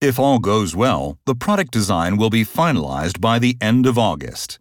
If all goes well, the product design will be finalized by the end of August.